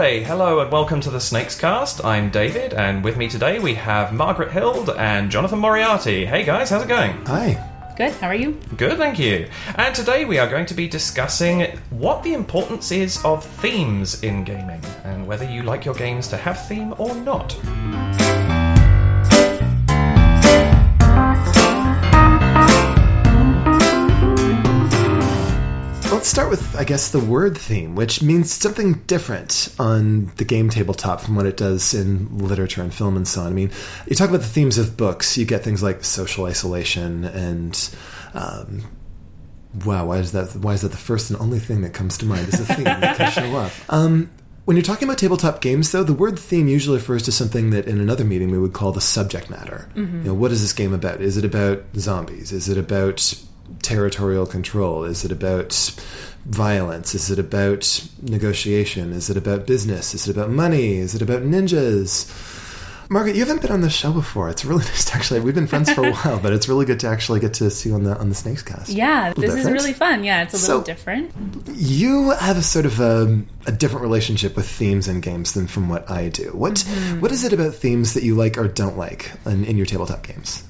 Monday. Hello and welcome to the SnakesCast. I'm David, and with me today we have Margaret Hild and Jonathan Moriarty. Hey guys, how's it going? Hi. Good. How are you? Good, thank you. And today we are going to be discussing what the importance is of themes in gaming, and whether you like your games to have theme or not. Let's start with, I guess, the word theme, which means something different on the game tabletop from what it does in literature and film and so on. I mean, you talk about the themes of books, you get things like social isolation and. Um, wow, why is that? Why is that the first and only thing that comes to mind Is a theme that can show up? Um, when you're talking about tabletop games, though, the word theme usually refers to something that in another meeting we would call the subject matter. You know, what is this game about? Is it about zombies? Is it about territorial control? Is it about violence? Is it about negotiation? Is it about business? Is it about money? Is it about ninjas? Margaret, you haven't been on the show before. It's really nice to actually. We've been friends for a while, but it's really good to actually get to see you on the on the SnakesCast. Yeah, this is really fun. Yeah, it's a little So- different. You have a sort of a, a different relationship with themes and games than from what I do. What Mm-hmm. what is it about themes that you like or don't like in, in your tabletop games?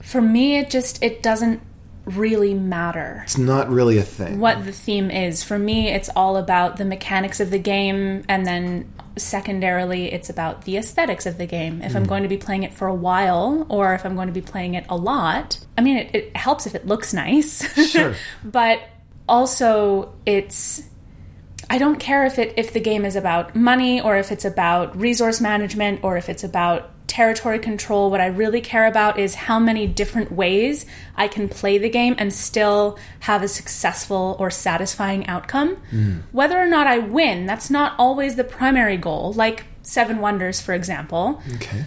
For me, it just it doesn't really matter It's not really a thing. what the theme is. For me, it's all about the mechanics of the game, and then secondarily, it's about the aesthetics of the game. If I'm hmm. going to be playing it for a while, or if I'm going to be playing it a lot, I mean, it, it helps if it looks nice. Sure. but also it's I don't care if it if the game is about money or if it's about resource management or if it's about territory control. What I really care about is how many different ways I can play the game and still have a successful or satisfying outcome. Mm. Whether or not I win, that's not always the primary goal. Like Seven Wonders, for example. Okay.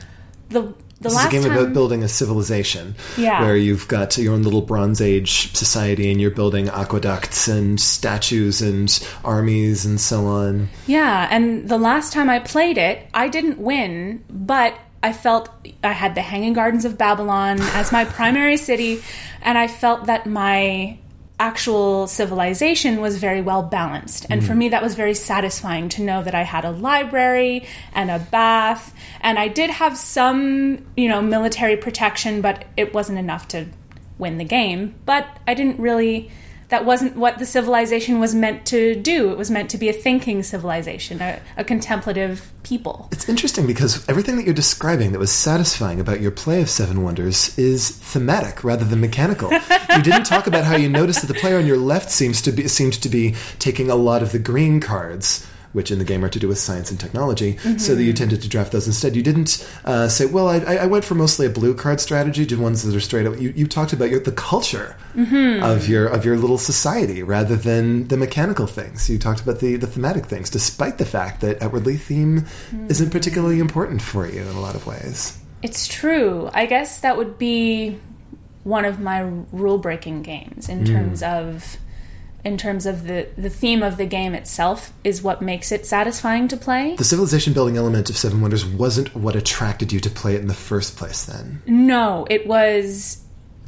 The the This last is a game time about building a civilization. Yeah. Where you've got your own little Bronze Age society and you're building aqueducts and statues and armies and so on. Yeah, and the last time I played it, I didn't win, but I felt I had the Hanging Gardens of Babylon as my primary city, and I felt that my actual civilization was very well balanced. And for hmm. me, that was very satisfying to know that I had a library and a bath, and I did have some, you know, military protection, but it wasn't enough to win the game. But I didn't really. That wasn't what the civilization was meant to do. It was meant to be a thinking civilization, a, a contemplative people. It's interesting because everything that you're describing that was satisfying about your play of Seven Wonders is thematic rather than mechanical. you didn't talk about how you noticed that the player on your left seems to be seemed to be taking a lot of the green cards. Which in the game are to do with science and technology, so that mm-hmm. you tended to draft those instead. You didn't uh, say, "Well, I, I went for mostly a blue card strategy, did ones that are straight up." You, you talked about your, the culture mm-hmm. of your of your little society rather than the mechanical things. You talked about the, the thematic things, despite the fact that outwardly theme mm-hmm. isn't particularly important for you in a lot of ways. It's true. I guess that would be one of my rule breaking games in mm. terms of in terms of the the theme of the game itself is what makes it satisfying to play. The civilization building element of Seven Wonders wasn't what attracted you to play it in the first place. Then No, it was.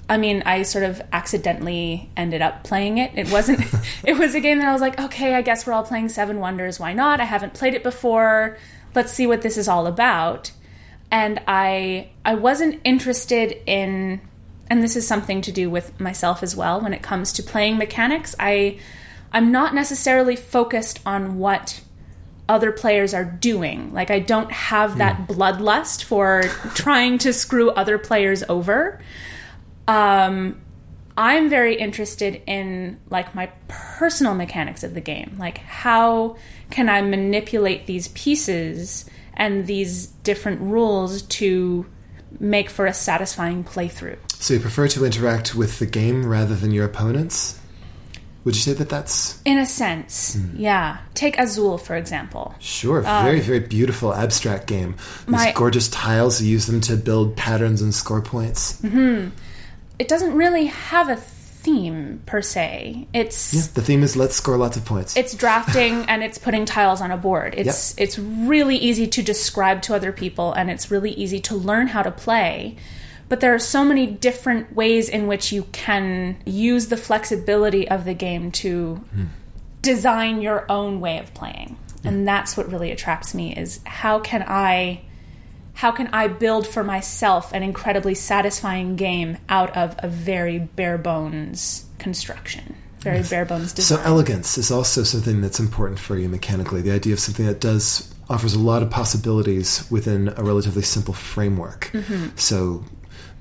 I mean, I sort of accidentally ended up playing it. It wasn't. it was a game that I was like, okay, I guess we're all playing Seven Wonders. Why not? I haven't played it before. Let's see what this is all about. And I, I wasn't interested in, and this is something to do with myself as well. When it comes to playing mechanics, I, I'm not necessarily focused on what other players are doing. Like I don't have that bloodlust for trying to screw other players over. Um, I'm very interested in like my personal mechanics of the game. Like how can I manipulate these pieces and these different rules to make for a satisfying playthrough? so you prefer to interact with the game rather than your opponents. Would you say that that's In a sense, yeah. Take Azul for example. sure? very very beautiful abstract game. These my- gorgeous tiles. You use them to build patterns and score points. hmm It doesn't really have a theme per se. It's Yeah, the theme is let's score lots of points. it's drafting and it's putting tiles on a board. It's it's really easy to describe to other people and it's really easy to learn how to play. But there are so many different ways in which you can use the flexibility of the game to hmm. design your own way of playing. and that's what really attracts me is how can I how can I build for myself an incredibly satisfying game out of a very bare bones construction, very bare bones design. So elegance is also something that's important for you mechanically. The idea of something that does offers a lot of possibilities within a relatively simple framework. Mm-hmm. So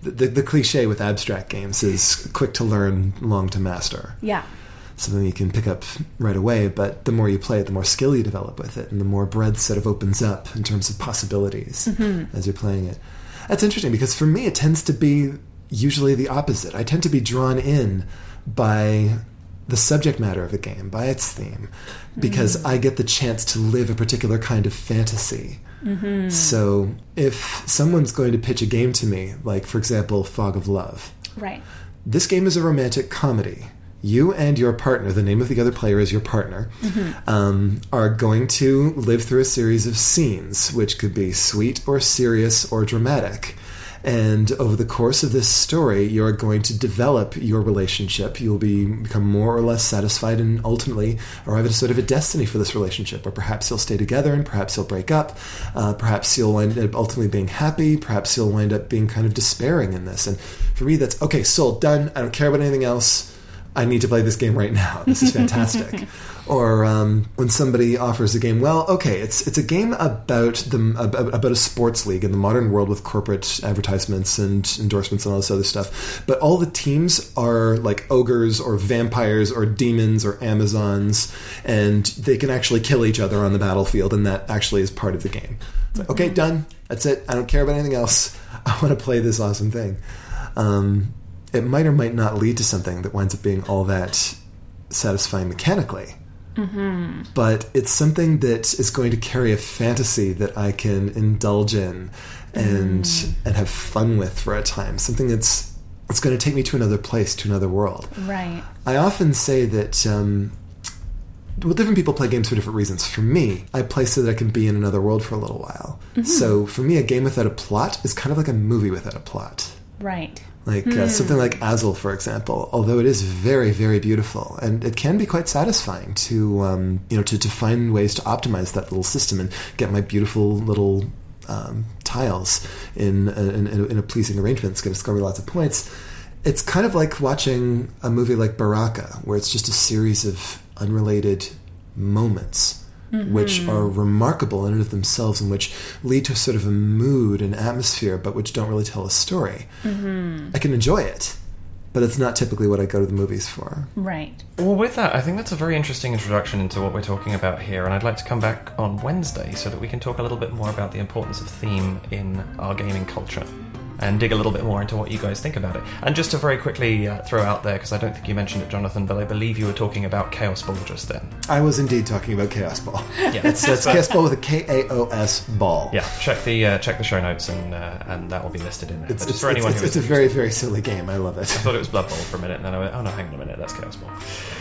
the, the, the cliche with abstract games is quick to learn, long to master. yeah, Something you can pick up right away, but the more you play it, the more skill you develop with it, and the more breadth sort of opens up in terms of possibilities mm-hmm. as you're playing it. That's interesting because for me, it tends to be usually the opposite. I tend to be drawn in by the subject matter of a game, by its theme, because mm-hmm. I get the chance to live a particular kind of fantasy. Mm-hmm. So if someone's going to pitch a game to me, like for example, Fog of Love, right. this game is a romantic comedy. You and your partner, the name of the other player is your partner, um, are going to live through a series of scenes, which could be sweet or serious or dramatic. And over the course of this story, you're going to develop your relationship. You'll be become more or less satisfied, and ultimately arrive at a sort of a destiny for this relationship. Or perhaps you'll stay together, and perhaps you'll break up. Uh, perhaps you'll end up ultimately being happy. Perhaps you'll wind up being kind of despairing in this. And for me, that's okay. Sold, done. I don't care about anything else. I need to play this game right now. This is fantastic. or um, when somebody offers a game, well, okay, it's it's a game about the about, a sports league in the modern world with corporate advertisements and endorsements and all this other stuff. But all the teams are like ogres or vampires or demons or amazons, and they can actually kill each other on the battlefield, and that actually is part of the game. It's like, okay, done. That's it. I don't care about anything else. I want to play this awesome thing. Um, it might or might not lead to something that winds up being all that satisfying mechanically. Mm-hmm. But it's something that is going to carry a fantasy that I can indulge in and mm. and have fun with for a time. Something that's it's going to take me to another place, to another world. Right. I often say that um, well, different people play games for different reasons. For me, I play so that I can be in another world for a little while. Mm-hmm. So for me, a game without a plot is kind of like a movie without a plot. Right. Like uh, something like Azul, for example, although it is very, very beautiful, and it can be quite satisfying to, um, you know, to, to find ways to optimize that little system and get my beautiful little um, tiles in a, in, a- in a pleasing arrangement. It's going to score me lots of points. It's kind of like watching a movie like Baraka, where it's just a series of unrelated moments which mm-hmm. are remarkable in and of themselves and which lead to sort of a mood and atmosphere but which don't really tell a story. Mm-hmm. I can enjoy it but it's not typically what i go to the movies for. Right. Well, with that, I think that's a very interesting introduction into what we're talking about here, and I'd like to come back on Wednesday so that we can talk a little bit more about the importance of theme in our gaming culture and dig a little bit more into what you guys think about it. And just to very quickly uh, throw out there, because I don't think you mentioned it, Jonathan, but I believe you were talking about Kaosball just then. i was indeed talking about Kaosball Yeah, it's, it's Kaosball with a k-a-o-s ball Yeah, check the uh, check the show notes, and uh, and that will be listed in there. it's, it's, for anyone it's, who it's a very very silly game i love it I thought it was Blood Bowl for a minute, and then I went, oh no, hang on a minute, that's Kaosball.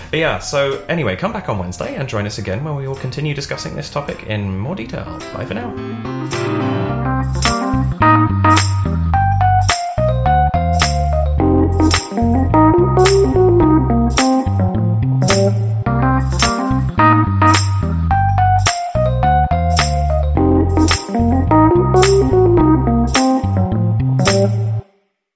But yeah, so anyway, come back on Wednesday and join us again when we will continue discussing this topic in more detail. Bye for now.